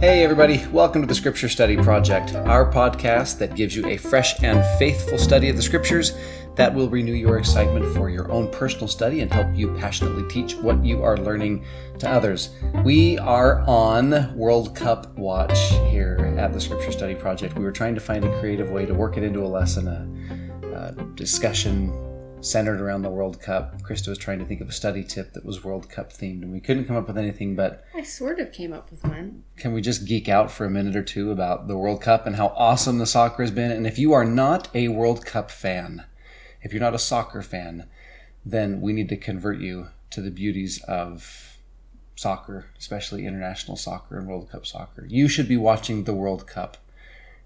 Hey, everybody, welcome to the Scripture Study Project, our podcast that gives you a fresh and faithful study of the Scriptures that will renew your excitement for your own personal study and help you passionately teach what you are learning to others. We are on World Cup watch here at the Scripture Study Project. We were trying to find a creative way to work it into a lesson, a, a discussion centered around the World Cup. Krista was trying to think of a study tip that was World Cup themed, and we couldn't come up with anything. But I sort of came up with one. can we just geek out for a minute or two about the World Cup and how awesome the soccer has been? And if you are not a World Cup fan, if you're not a soccer fan, then we need to convert you to the beauties of soccer, especially international soccer and World Cup soccer. You should be watching the World Cup.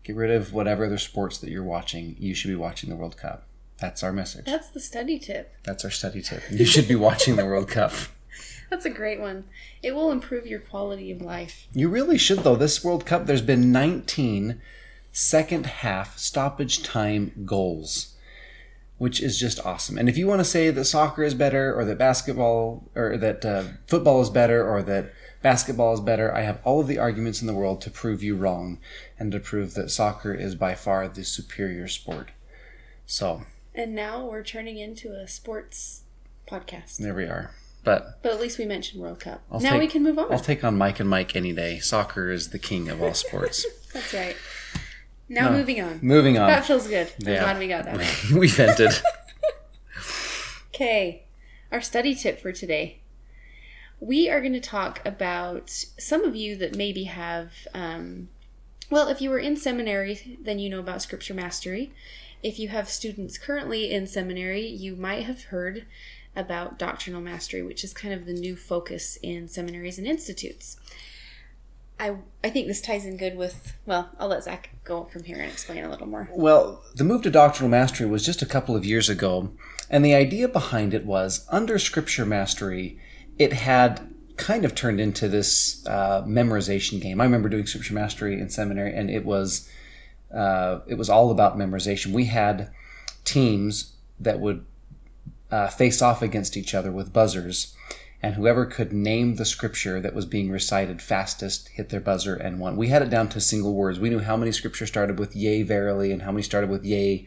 Get rid of whatever other sports that you're watching. You should be watching the World Cup. That's our message. That's the study tip. That's our study tip. You should be watching the World Cup. That's a great one. It will improve your quality of life. You really should, though. This World Cup, there's been 19 second half stoppage time goals, which is just awesome. And if you want to say that soccer is better, or that basketball, or that uh, football is better, or that basketball is better, I have all of the arguments in the world to prove you wrong and to prove that soccer is by far the superior sport. So, And now we're turning into a sports podcast. there we are. But But at least we mentioned World Cup. I'll now take- we can move on. I'll take on Mike and Mike any day. Soccer is the king of all sports. That's right. Now No. moving on. Moving on. That feels good. I'm Yeah. glad we got that. we vented. Okay, our study tip for today. We are going to talk about some of you that maybe have, um, well, if you were in seminary, then you know about scripture mastery. If you have students currently in seminary, you might have heard about doctrinal mastery, which is kind of the new focus in seminaries and institutes. I, I think this ties in good with, well, I'll let Zach go from here and explain a little more. Well, the move to doctrinal mastery was just a couple of years ago, and the idea behind it was under scripture mastery, it had kind of turned into this uh, memorization game. I remember doing scripture mastery in seminary, and it was uh, it was all about memorization. We had teams that would uh, face off against each other with buzzers, and whoever could name the scripture that was being recited fastest hit their buzzer and won. We had it down to single words. We knew how many scripture started with "Yea, verily," and how many started with "Yea,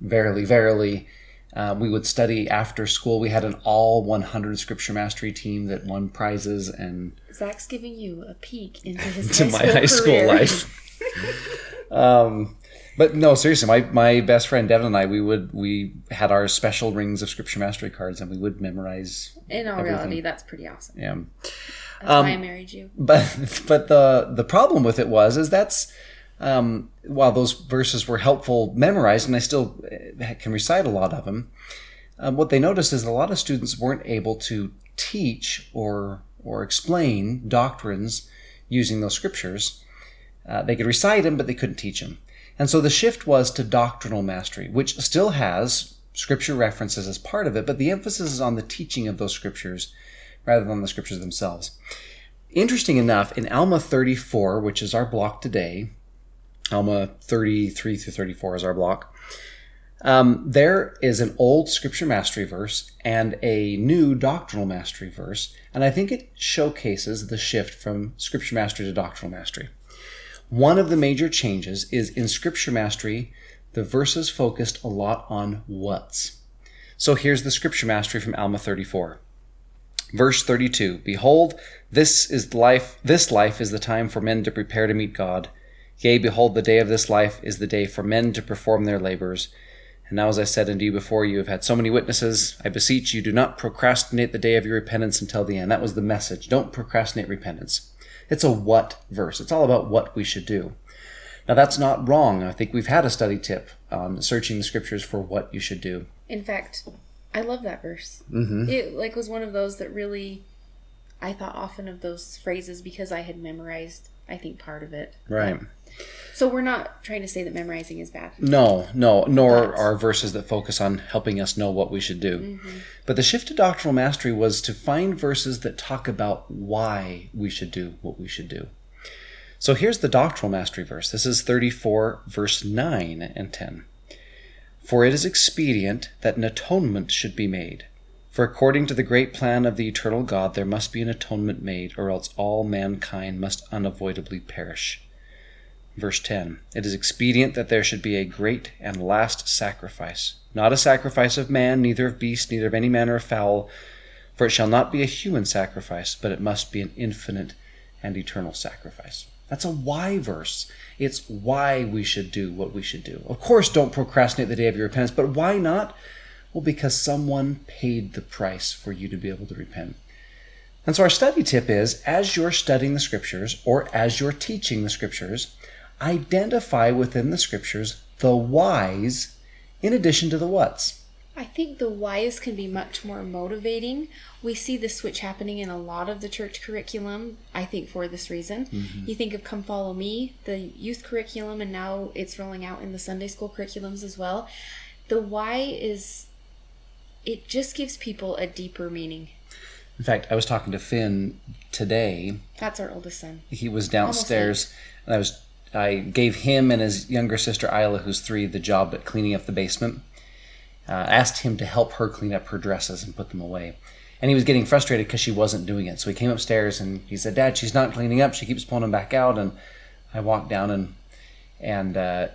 verily, verily." Uh, we would study after school. We had an all 100 scripture mastery team that won prizes and Zach's giving you a peek into his to high my high school career. life. um, but no, seriously, my, my best friend Devin and I, we would we had our special rings of scripture mastery cards, and we would memorize. In all everything. reality, that's pretty awesome. Yeah, That's Um, why I married you. but but the the problem with it was is that's um, while those verses were helpful memorized, and I still uh, can recite a lot of them. Um, what they noticed is a lot of students weren't able to teach or or explain doctrines using those scriptures. Uh, they could recite them, but they couldn't teach them. And so the shift was to doctrinal mastery, which still has scripture references as part of it, but the emphasis is on the teaching of those scriptures rather than the scriptures themselves. Interesting enough, in Alma 34, which is our block today, Alma 33 through 34 is our block, um, there is an old scripture mastery verse and a new doctrinal mastery verse, and I think it showcases the shift from scripture mastery to doctrinal mastery. One of the major changes is in scripture mastery, the verses focused a lot on what's. So here's the scripture mastery from Alma 34. Verse 32 Behold, this is life, this life is the time for men to prepare to meet God. Yea, behold, the day of this life is the day for men to perform their labors. And now, as I said unto you before, you have had so many witnesses. I beseech you, do not procrastinate the day of your repentance until the end. That was the message. Don't procrastinate repentance. It's a what verse. It's all about what we should do. Now, that's not wrong. I think we've had a study tip on searching the scriptures for what you should do. In fact, I love that verse. Mm-hmm. It like was one of those that really, I thought often of those phrases because I had memorized. I think part of it. Right. So we're not trying to say that memorizing is bad. No, no, nor But- are verses that focus on helping us know what we should do. Mm-hmm. But the shift to doctrinal mastery was to find verses that talk about why we should do what we should do. So here's the doctrinal mastery verse. This is 34, verse 9 and 10. For it is expedient that an atonement should be made For according to the great plan of the eternal God, there must be an atonement made, or else all mankind must unavoidably perish. Verse 10 It is expedient that there should be a great and last sacrifice, not a sacrifice of man, neither of beast, neither of any manner of fowl, for it shall not be a human sacrifice, but it must be an infinite and eternal sacrifice. That's a why verse. It's why we should do what we should do. Of course, don't procrastinate the day of your repentance, but why not? Well, because someone paid the price for you to be able to repent. And so, our study tip is as you're studying the scriptures or as you're teaching the scriptures, identify within the scriptures the whys in addition to the whats. I think the whys can be much more motivating. We see the switch happening in a lot of the church curriculum, I think, for this reason. Mm-hmm. You think of Come Follow Me, the youth curriculum, and now it's rolling out in the Sunday school curriculums as well. The why is, it just gives people a deeper meaning. In fact, I was talking to Finn today. That's our oldest son. He was downstairs, and I was I gave him and his younger sister Isla, who's three, the job at cleaning up the basement uh, asked him to help her clean up her dresses and put them away. And he was getting frustrated because she wasn't doing it. So he came upstairs and he said, "Dad, she's not cleaning up. She keeps pulling them back out." And I walked down and and uh,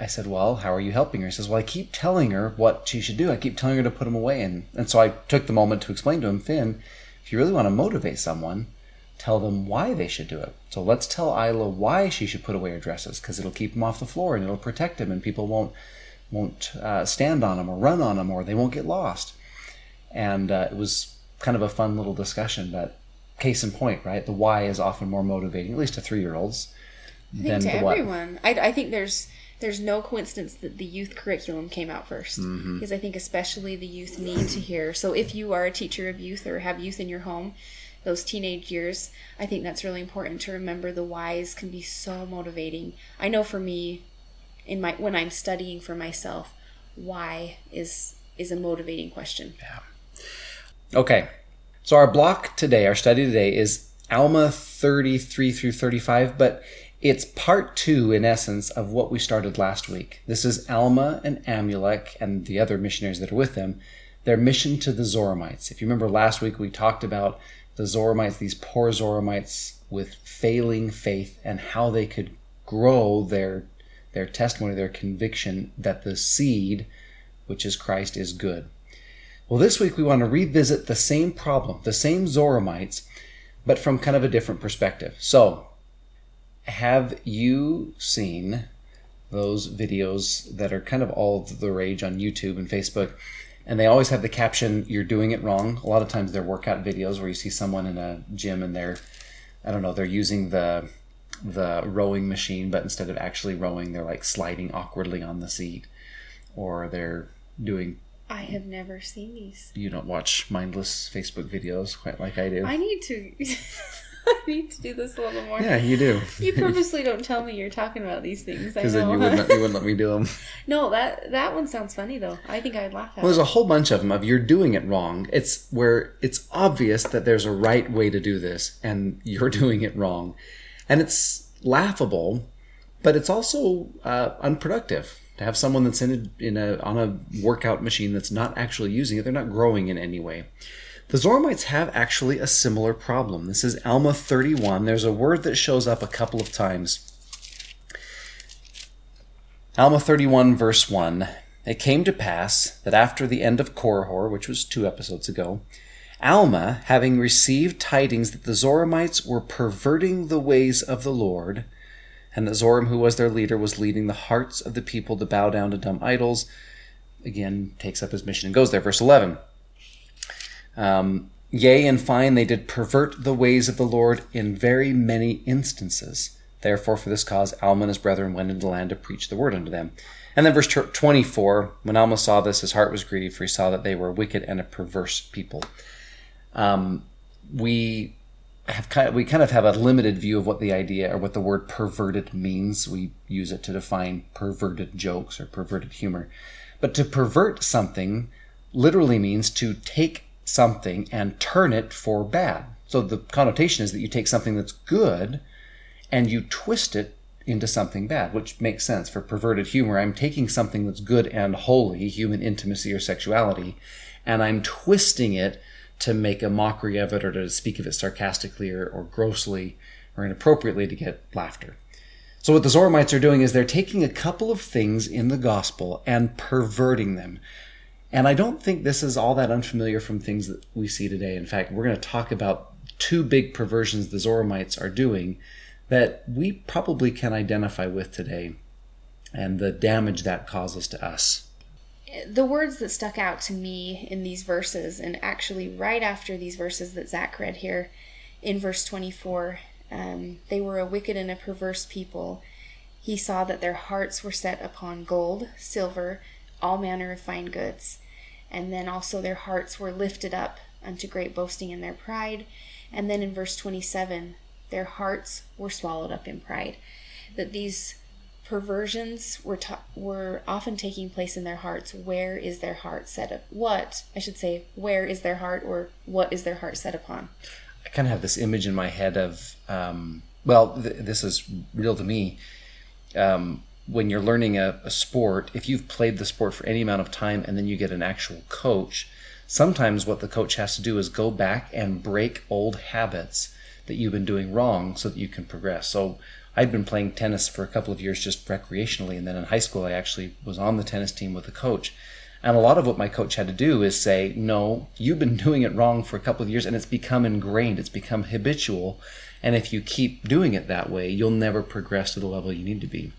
I said, "Well, how are you helping her?" He says, "Well, I keep telling her what she should do. I keep telling her to put them away." And and so I took the moment to explain to him, Finn, if you really want to motivate someone, tell them why they should do it. So let's tell Isla why she should put away her dresses because it'll keep them off the floor and it'll protect them and people won't won't uh, stand on them or run on them or they won't get lost. And uh, it was kind of a fun little discussion. But case in point, right? The why is often more motivating, at least to three year olds, than to the everyone. I, I think there's there's no coincidence that the youth curriculum came out 1st mm-hmm. because I think especially the youth need to hear. So if you are a teacher of youth or have youth in your home, those teenage years, I think that's really important to remember. The whys can be so motivating. I know for me, in my when I'm studying for myself, why is is a motivating question. Yeah. Okay. So our block today, our study today is Alma 33 through 35, but it's part two, in essence, of what we started last week. This is Alma and Amulek and the other missionaries that are with them, their mission to the Zoramites. If you remember last week, we talked about the Zoramites, these poor Zoramites with failing faith, and how they could grow their their testimony, their conviction that the seed, which is Christ, is good. Well, this week we want to revisit the same problem, the same Zoramites, but from kind of a different perspective. So, have you seen those videos that are kind of all the rage on YouTube and Facebook? And they always have the caption, You're doing it wrong. A lot of times they're workout videos where you see someone in a gym and they're, I don't know, they're using the the rowing machine, but instead of actually rowing, they're like sliding awkwardly on the seat, or they're doing. I have never seen these. You don't watch mindless Facebook videos quite like I do. I need to. I need to do this a little more. Yeah, you do. you purposely don't tell me you're talking about these things. Because then you wouldn't, you wouldn't let me do them. No, that that one sounds funny though. I think I'd laugh at. Well, there's a whole bunch of them of you're doing it wrong. It's where it's obvious that there's a right way to do this, and you're doing it wrong and it's laughable, but it's also uh, unproductive to have someone that's in a, in a on a workout machine that's not actually using it. They're not growing in any way. The Zoramites have actually a similar problem. This is Alma 31. There's a word that shows up a couple of times. Alma 31, verse 1. It came to pass that after the end of Korihor, which was two episodes ago, Alma, having received tidings that the Zoramites were perverting the ways of the Lord, and that Zoram, who was their leader, was leading the hearts of the people to bow down to dumb idols, again takes up his mission and goes there. Verse 11. Um, Yea, and fine, they did pervert the ways of the Lord in very many instances. Therefore, for this cause, Alma and his brethren went into the land to preach the word unto them. And then verse 24, when Alma saw this, his heart was grieved, for he saw that they were wicked and a perverse people um, we have kind of, we kind of have a limited view of what the idea or what the word perverted means. We use it to define perverted jokes or perverted humor. But to pervert something literally means to take something and turn it for bad. So the connotation is that you take something that's good and you twist it into something bad, which makes sense for perverted humor. I'm taking something that's good and holy, human intimacy or sexuality, and I'm twisting it to make a mockery of it or to speak of it sarcastically or, or grossly or inappropriately to get laughter. So, what the Zoramites are doing is they're taking a couple of things in the gospel and perverting them. And I don't think this is all that unfamiliar from things that we see today. In fact, we're going to talk about two big perversions the Zoramites are doing that we probably can identify with today and the damage that causes to us. The words that stuck out to me in these verses, and actually right after these verses that Zach read here in verse 24, um, they were a wicked and a perverse people. He saw that their hearts were set upon gold, silver, all manner of fine goods. And then also their hearts were lifted up unto great boasting in their pride. And then in verse 27, their hearts were swallowed up in pride. That these perversions were ta- were often taking place in their hearts. Where is their heart set up? What I should say, where is their heart, or what is their heart set upon? I kind of have this image in my head of, um, well, th- this is real to me. Um, when you're learning a, a sport, if you've played the sport for any amount of time and then you get an actual coach, sometimes what the coach has to do is go back and break old habits that you've been doing wrong so that you can progress. So I'd been playing tennis for a couple of years just recreationally, and then in high school I actually was on the tennis team with a coach. And a lot of what my coach had to do is say, no, you've been doing it wrong for a couple of years and it's become ingrained, it's become habitual. And if you keep doing it that way, you'll never progress to the level you need to be.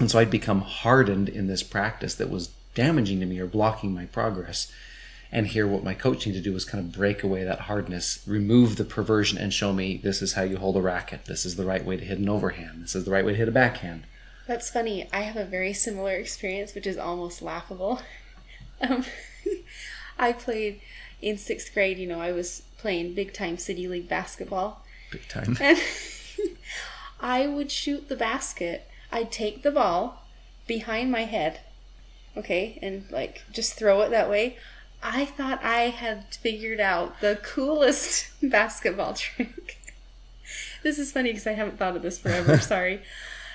And so I'd become hardened in this practice that was damaging to me or blocking my progress. And here, what my coach needed to do was kind of break away that hardness, remove the perversion, and show me this is how you hold a racket. This is the right way to hit an overhand. This is the right way to hit a backhand. That's funny. I have a very similar experience, which is almost laughable. Um, I played in sixth grade. You know, I was playing big time city league basketball. Big time. And I would shoot the basket. I'd take the ball behind my head, okay, and like just throw it that way. I thought I had figured out the coolest basketball trick. this is funny because I haven't thought of this forever. sorry.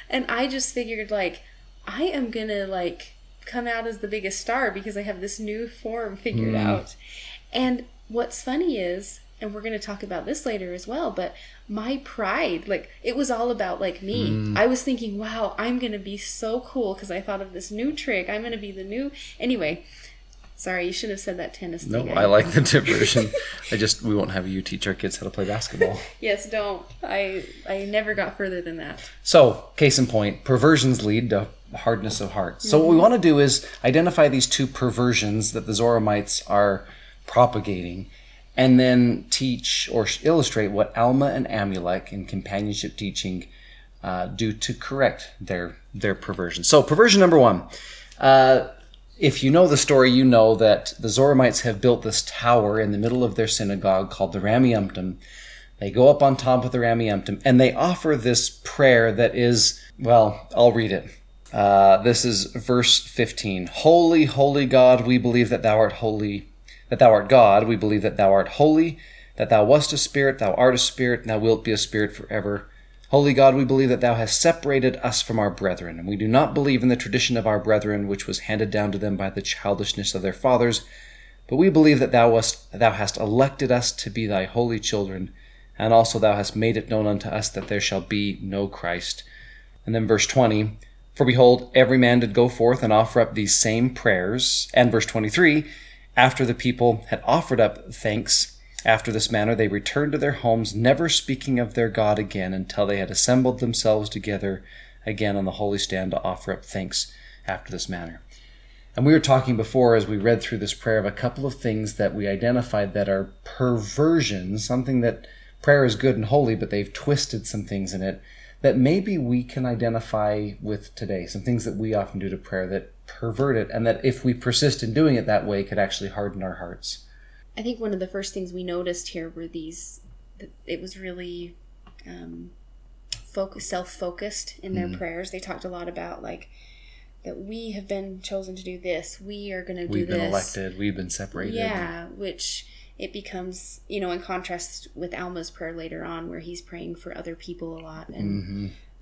And I just figured like I am gonna like come out as the biggest star because I have this new form figured Mm. out. And what's funny is, and we're going to talk about this later as well, but my pride, like it was all about like me. Mm. I was thinking, wow, I'm going to be so cool because I thought of this new trick. I'm going to be the new. Anyway, sorry, you should have said that tennis No, thing. I like the diversion. I just we won't have you teach our kids how to play basketball. Yes, don't. I I never got further than that. So, case in point, perversions lead to hardness of heart. So, what we want to do is identify these two perversions that the Zoramites are propagating, and then teach or illustrate what Alma and Amulek in companionship teaching uh, do to correct their their perversion. So, perversion number one. Uh, if you know the story, you know that the Zoramites have built this tower in the middle of their synagogue called the Rameumptom. They go up on top of the Rameumptom and they offer this prayer that is, well, I'll read it. Uh, this is verse 15. Holy, holy God, we believe that thou art holy, that thou art God. We believe that thou art holy, that thou wast a spirit, thou art a spirit, and thou wilt be a spirit forever. Holy God, we believe that thou hast separated us from our brethren, and we do not believe in the tradition of our brethren, which was handed down to them by the childishness of their fathers, but we believe that thou wast thou hast elected us to be thy holy children, and also thou hast made it known unto us that there shall be no Christ. And then verse 20, for behold, every man did go forth and offer up these same prayers. And verse 23, after the people had offered up thanks after this manner, they returned to their homes, never speaking of their God again until they had assembled themselves together again on the holy stand to offer up thanks after this manner. And we were talking before as we read through this prayer of a couple of things that we identified that are perversions, something that prayer is good and holy, but they've twisted some things in it that maybe we can identify with today. Some things that we often do to prayer that pervert it, and that if we persist in doing it that way, could actually harden our hearts. I think one of the first things we noticed here were these. that It was really um, focus, self-focused in their prayers. They talked a lot about like that we have been chosen to do this. We are going to do We've been elected, we've been separated. Yeah, which it becomes you know in contrast with Alma's prayer later on, where he's praying for other people a lot, and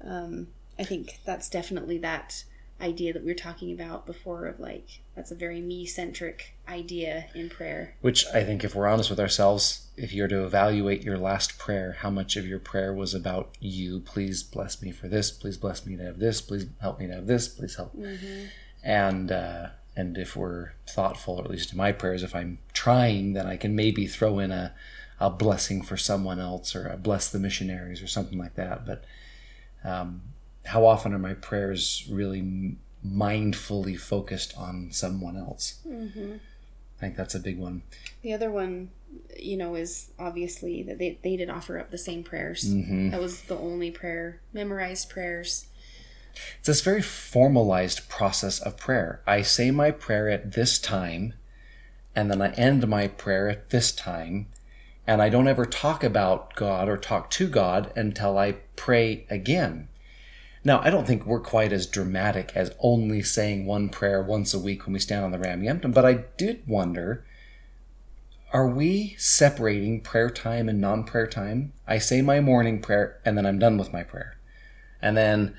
Mm-hmm. um, I think that's definitely that idea that we were talking about before of like that's a very me centric idea in prayer. Which I think, if we're honest with ourselves, if you're to evaluate your last prayer, how much of your prayer was about you? Please bless me for this. Please bless me to have this. Please help me to have this. Please help. Mm-hmm. And uh, and if we're thoughtful, or at least in my prayers, if I'm trying, then I can maybe throw in a a blessing for someone else, or a bless the missionaries, or something like that. But um, how often are my prayers really mindfully focused on someone else? Mm-hmm. I think that's a big one. The other one, you know, is obviously that they, they did offer up the same prayers. Mm-hmm. That was the only prayer, memorized prayers. It's this very formalized process of prayer. I say my prayer at this time, and then I end my prayer at this time, and I don't ever talk about God or talk to God until I pray again. Now, I don't think we're quite as dramatic as only saying one prayer once a week when we stand on the Ram Rameumptom, but I did wonder are we separating prayer time and non prayer time? I say my morning prayer and then I'm done with my prayer. And then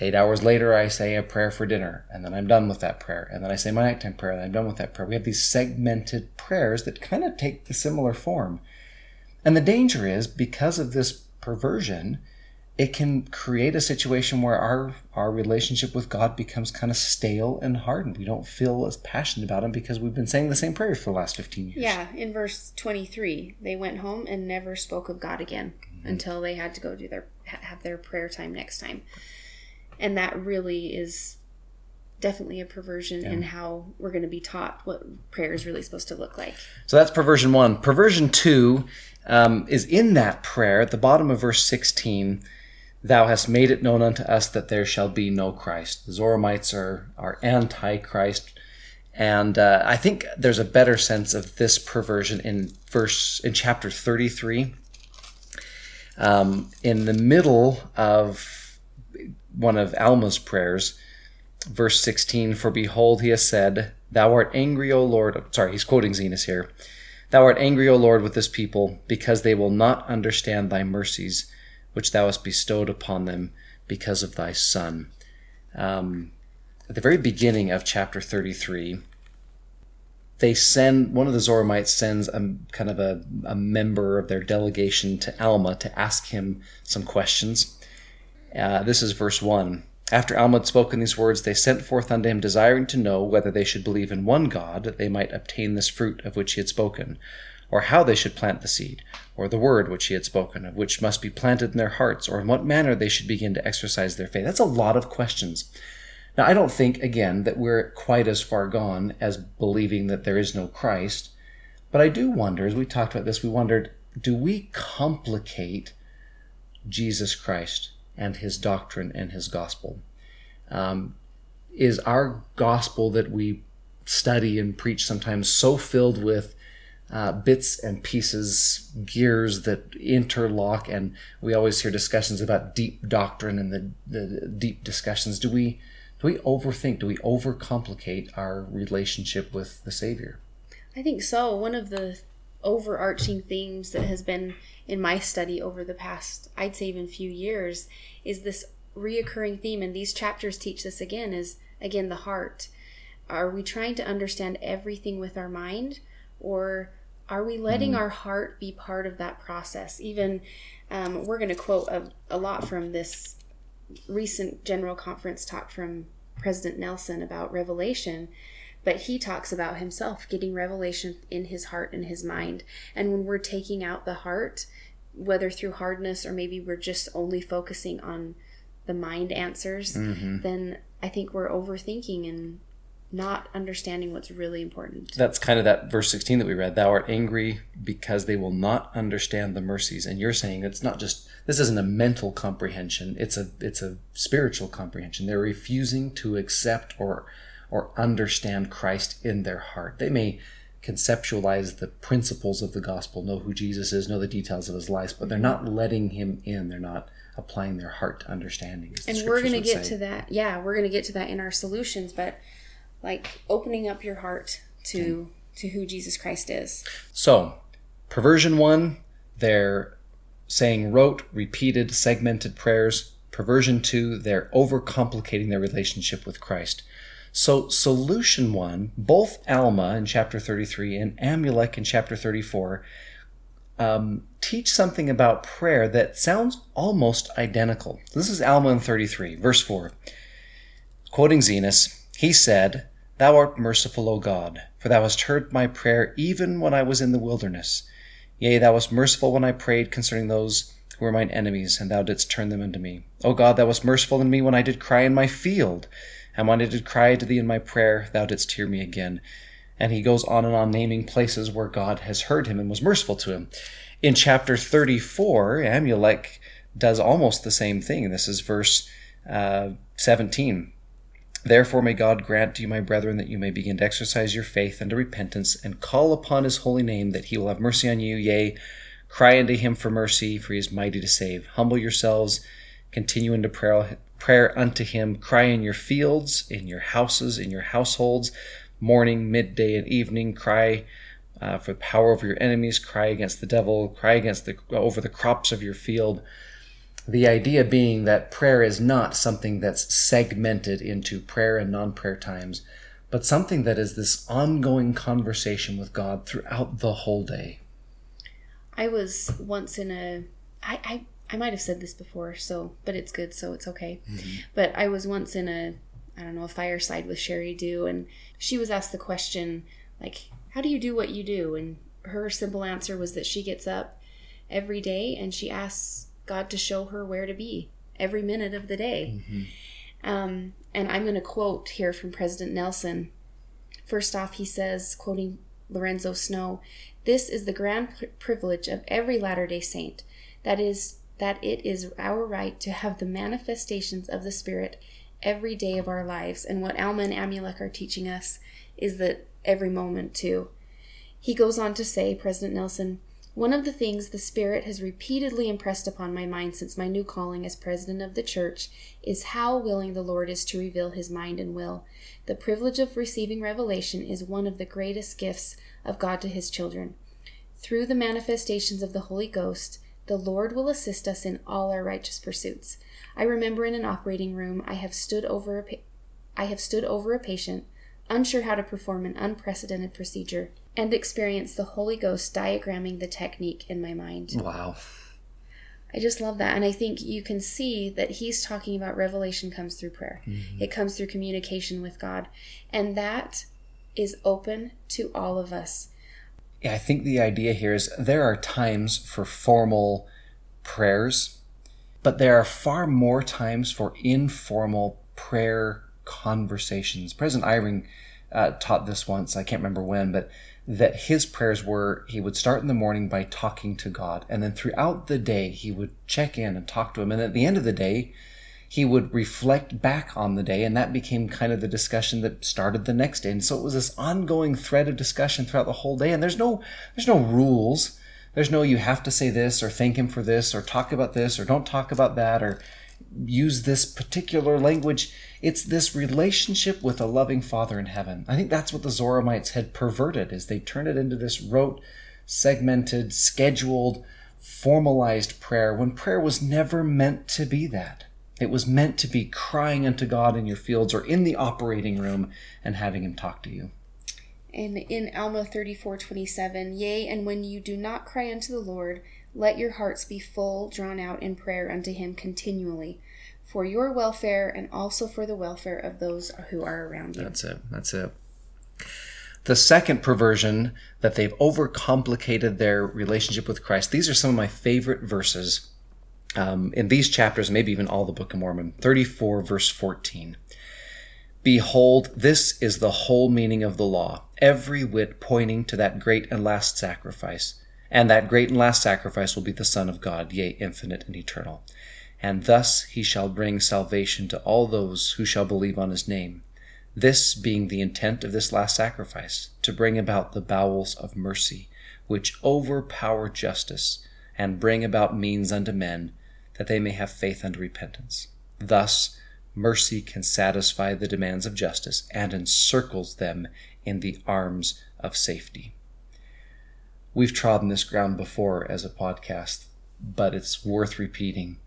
eight hours later, I say a prayer for dinner and then I'm done with that prayer. And then I say my nighttime prayer and I'm done with that prayer. We have these segmented prayers that kind of take the similar form. And the danger is because of this perversion, it can create a situation where our our relationship with God becomes kind of stale and hardened. We don't feel as passionate about Him because we've been saying the same prayers for the last fifteen years. Yeah, in verse twenty three, they went home and never spoke of God again Mm-hmm. until they had to go do their have their prayer time next time, and that really is definitely a perversion in how we're going to be taught what prayer is really supposed to look like. So that's perversion one. Perversion two um, is in that prayer at the bottom of verse sixteen. Thou hast made it known unto us that there shall be no Christ. The Zoramites are are anti-Christ, and uh, I think there's a better sense of this perversion in verse in chapter thirty three. Um, in the middle of one of Alma's prayers, verse 16 For behold, he has said, Thou art angry, O Lord. Sorry, he's quoting Zenos here. Thou art angry, O Lord, with this people, because they will not understand thy mercies, which thou hast bestowed upon them because of thy Son. Um, at the very beginning of chapter 33, they send one of the Zoramites sends a kind of a, a member of their delegation to Alma to ask him some questions. Uh, this is verse 1. After Alma had spoken these words, they sent forth unto him, desiring to know whether they should believe in one God, that they might obtain this fruit of which he had spoken, or how they should plant the seed, or the word which he had spoken, of which must be planted in their hearts, or in what manner they should begin to exercise their faith. That's a lot of questions. Now, I don't think, again, that we're quite as far gone as believing that there is no Christ, but I do wonder, as we talked about this, we wondered do we complicate Jesus Christ and his doctrine and his gospel? Um, is our gospel that we study and preach sometimes so filled with uh, bits and pieces, gears that interlock, and we always hear discussions about deep doctrine and the, the deep discussions. Do we do we overthink? Do we overcomplicate our relationship with the Savior? I think so. One of the overarching themes that has been in my study over the past, I'd say even few years, is this reoccurring theme, and these chapters teach this again, is again the heart. Are we trying to understand everything with our mind, or are we letting our heart be part of that process? Even um, we're going to quote a, a lot from this recent general conference talk from President Nelson about revelation, but he talks about himself getting revelation in his heart and his mind. And when we're taking out the heart, whether through hardness or maybe we're just only focusing on the mind answers, then I think we're overthinking and not understanding what's really important. That's kind of that verse 16 that we read. Thou art angry because they will not understand the mercies. And you're saying it's not just this isn't a mental comprehension, it's a it's a spiritual comprehension. They're refusing to accept or or understand Christ in their heart. They may conceptualize the principles of the gospel, know who Jesus is, know the details of his life, but they're not letting him in. They're not applying their heart to understanding. and we're going to get say. to that. Yeah, we're going to get to that in our solutions, but like opening up your heart to to who Jesus Christ is. So, perversion one, they're saying rote, repeated, segmented prayers. Perversion two, they're overcomplicating their relationship with Christ. So, solution one, both Alma in chapter 33 and Amulek in chapter 34 um, teach something about prayer that sounds almost identical. This is Alma in 33, verse 4. Quoting Zenos, he said, Thou art merciful, O God, for thou hast heard my prayer even when I was in the wilderness. Yea, thou wast merciful when I prayed concerning those who were mine enemies, and thou didst turn them unto me. O God, thou wast merciful in me when I did cry in my field, and when I did cry to thee in my prayer, thou didst hear me again. And he goes on and on naming places where God has heard him and was merciful to him. In chapter 34, Amulek does almost the same thing. This is verse uh, 17. Therefore, may God grant to you, my brethren, that you may begin to exercise your faith unto repentance, and call upon his holy name, that he will have mercy on you. Yea, cry unto him for mercy, for he is mighty to save. Humble yourselves, continue into prayer, prayer unto him. Cry in your fields, in your houses, in your households, morning, midday, and evening. Cry uh, for the power over your enemies. Cry against the devil. Cry against the over the crops of your field. The idea being that prayer is not something that's segmented into prayer and non prayer times, but something that is this ongoing conversation with God throughout the whole day. I was once in a. I, I, I might have said this before, so but it's good, so it's okay. Mm-hmm. But I was once in a I don't know a fireside with Sheri Dew, and she was asked the question like, "How do you do what you do?" And her simple answer was that she gets up every day and she asks God to show her where to be every minute of the day. Mm-hmm. Um, and I'm going to quote here from President Nelson. First off, he says, quoting Lorenzo Snow, This is the grand privilege of every Latter day Saint. That is, that it is our right to have the manifestations of the Spirit every day of our lives. And what Alma and Amulek are teaching us is that every moment, too. He goes on to say, President Nelson, one of the things the Spirit has repeatedly impressed upon my mind since my new calling as president of the church is how willing the Lord is to reveal his mind and will. The privilege of receiving revelation is one of the greatest gifts of God to his children. Through the manifestations of the Holy Ghost, the Lord will assist us in all our righteous pursuits. I remember in an operating room I have stood over a pa- I have stood over a patient unsure how to perform an unprecedented procedure and experience the Holy Ghost diagramming the technique in my mind. Wow. I just love that. And I think you can see that he's talking about revelation comes through prayer, mm-hmm. it comes through communication with God. And that is open to all of us. Yeah, I think the idea here is there are times for formal prayers, but there are far more times for informal prayer conversations. President Eyring uh, taught this once, I can't remember when, but that his prayers were he would start in the morning by talking to God, and then throughout the day he would check in and talk to him, and at the end of the day he would reflect back on the day, and that became kind of the discussion that started the next day. And so it was this ongoing thread of discussion throughout the whole day, and there's no there's no rules. There's no you have to say this or thank him for this or talk about this or don't talk about that or use this particular language. It's this relationship with a loving Father in heaven. I think that's what the Zoramites had perverted, is they turned it into this rote, segmented, scheduled, formalized prayer when prayer was never meant to be that. It was meant to be crying unto God in your fields or in the operating room and having Him talk to you. And in Alma 34 27, yea, and when you do not cry unto the Lord, let your hearts be full, drawn out in prayer unto him continually, for your welfare and also for the welfare of those who are around you. That's it. That's it. The second perversion that they've overcomplicated their relationship with Christ. These are some of my favorite verses um, in these chapters, maybe even all the Book of Mormon. 34, verse 14. Behold, this is the whole meaning of the law, every whit pointing to that great and last sacrifice and that great and last sacrifice will be the Son of God, yea, infinite and eternal. And thus he shall bring salvation to all those who shall believe on his name. This being the intent of this last sacrifice, to bring about the bowels of mercy, which overpower justice, and bring about means unto men, that they may have faith unto repentance. Thus, mercy can satisfy the demands of justice and encircles them in the arms of safety we've trodden this ground before as a podcast, but it's worth repeating.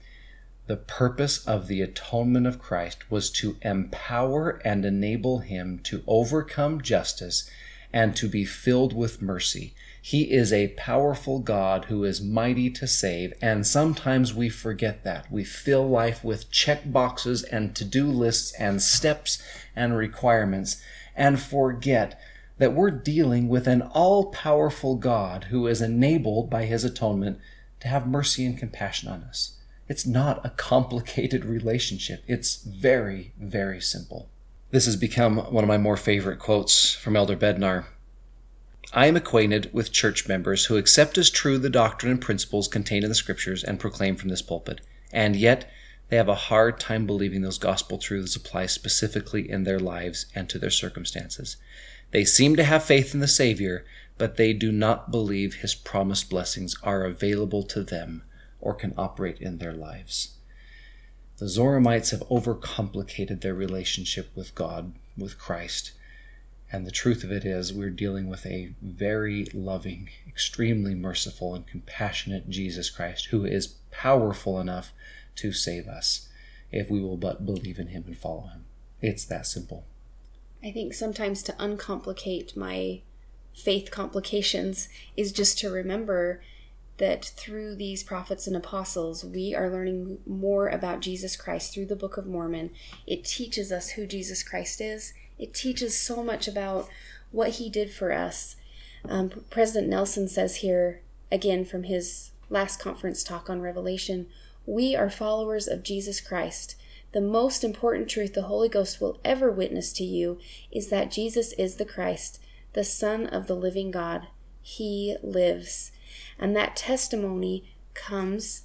The purpose of the atonement of Christ was to empower and enable him to overcome justice and to be filled with mercy. He is a powerful God who is mighty to save, and sometimes we forget that. We fill life with check boxes and to do lists and steps and requirements and forget that we're dealing with an all powerful God who is enabled by his atonement to have mercy and compassion on us. It's not a complicated relationship. It's very, very simple. This has become one of my more favorite quotes from Elder Bednar. I am acquainted with church members who accept as true the doctrine and principles contained in the scriptures and proclaim from this pulpit, and yet they have a hard time believing those gospel truths apply specifically in their lives and to their circumstances. They seem to have faith in the Savior, but they do not believe his promised blessings are available to them or can operate in their lives. The Zoramites have overcomplicated their relationship with God, with Christ. And the truth of it is, we're dealing with a very loving, extremely merciful, and compassionate Jesus Christ who is powerful enough to save us if we will but believe in him and follow him. It's that simple. I think sometimes to uncomplicate my faith complications is just to remember that through these prophets and apostles, we are learning more about Jesus Christ through the Book of Mormon. It teaches us who Jesus Christ is, it teaches so much about what he did for us. Um, President Nelson says here, again from his last conference talk on Revelation, we are followers of Jesus Christ. The most important truth the Holy Ghost will ever witness to you is that Jesus is the Christ, the Son of the living God. He lives. And that testimony comes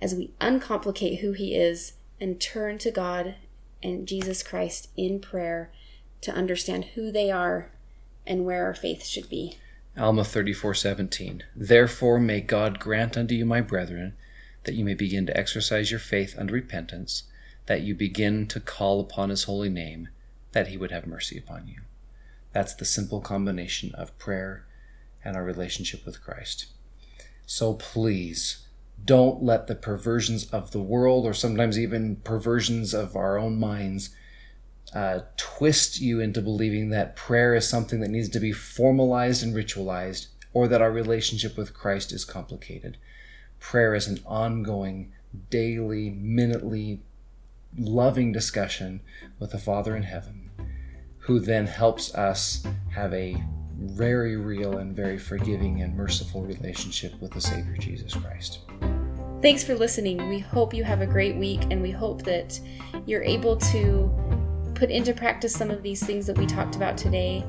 as we uncomplicate who He is and turn to God and Jesus Christ in prayer to understand who they are and where our faith should be. Alma 34:17 Therefore may God grant unto you my brethren that you may begin to exercise your faith unto repentance that you begin to call upon his holy name, that he would have mercy upon you. That's the simple combination of prayer and our relationship with Christ. So please, don't let the perversions of the world, or sometimes even perversions of our own minds, uh, twist you into believing that prayer is something that needs to be formalized and ritualized, or that our relationship with Christ is complicated. Prayer is an ongoing, daily, minutely loving discussion with the Father in heaven, who then helps us have a very real and very forgiving and merciful relationship with the Savior Jesus Christ. Thanks for listening. We hope you have a great week and we hope that you're able to put into practice some of these things that we talked about today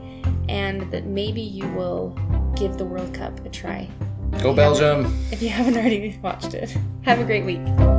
and that maybe you will give the World Cup a try. Go Belgium! If you haven't already watched it. Have a great week.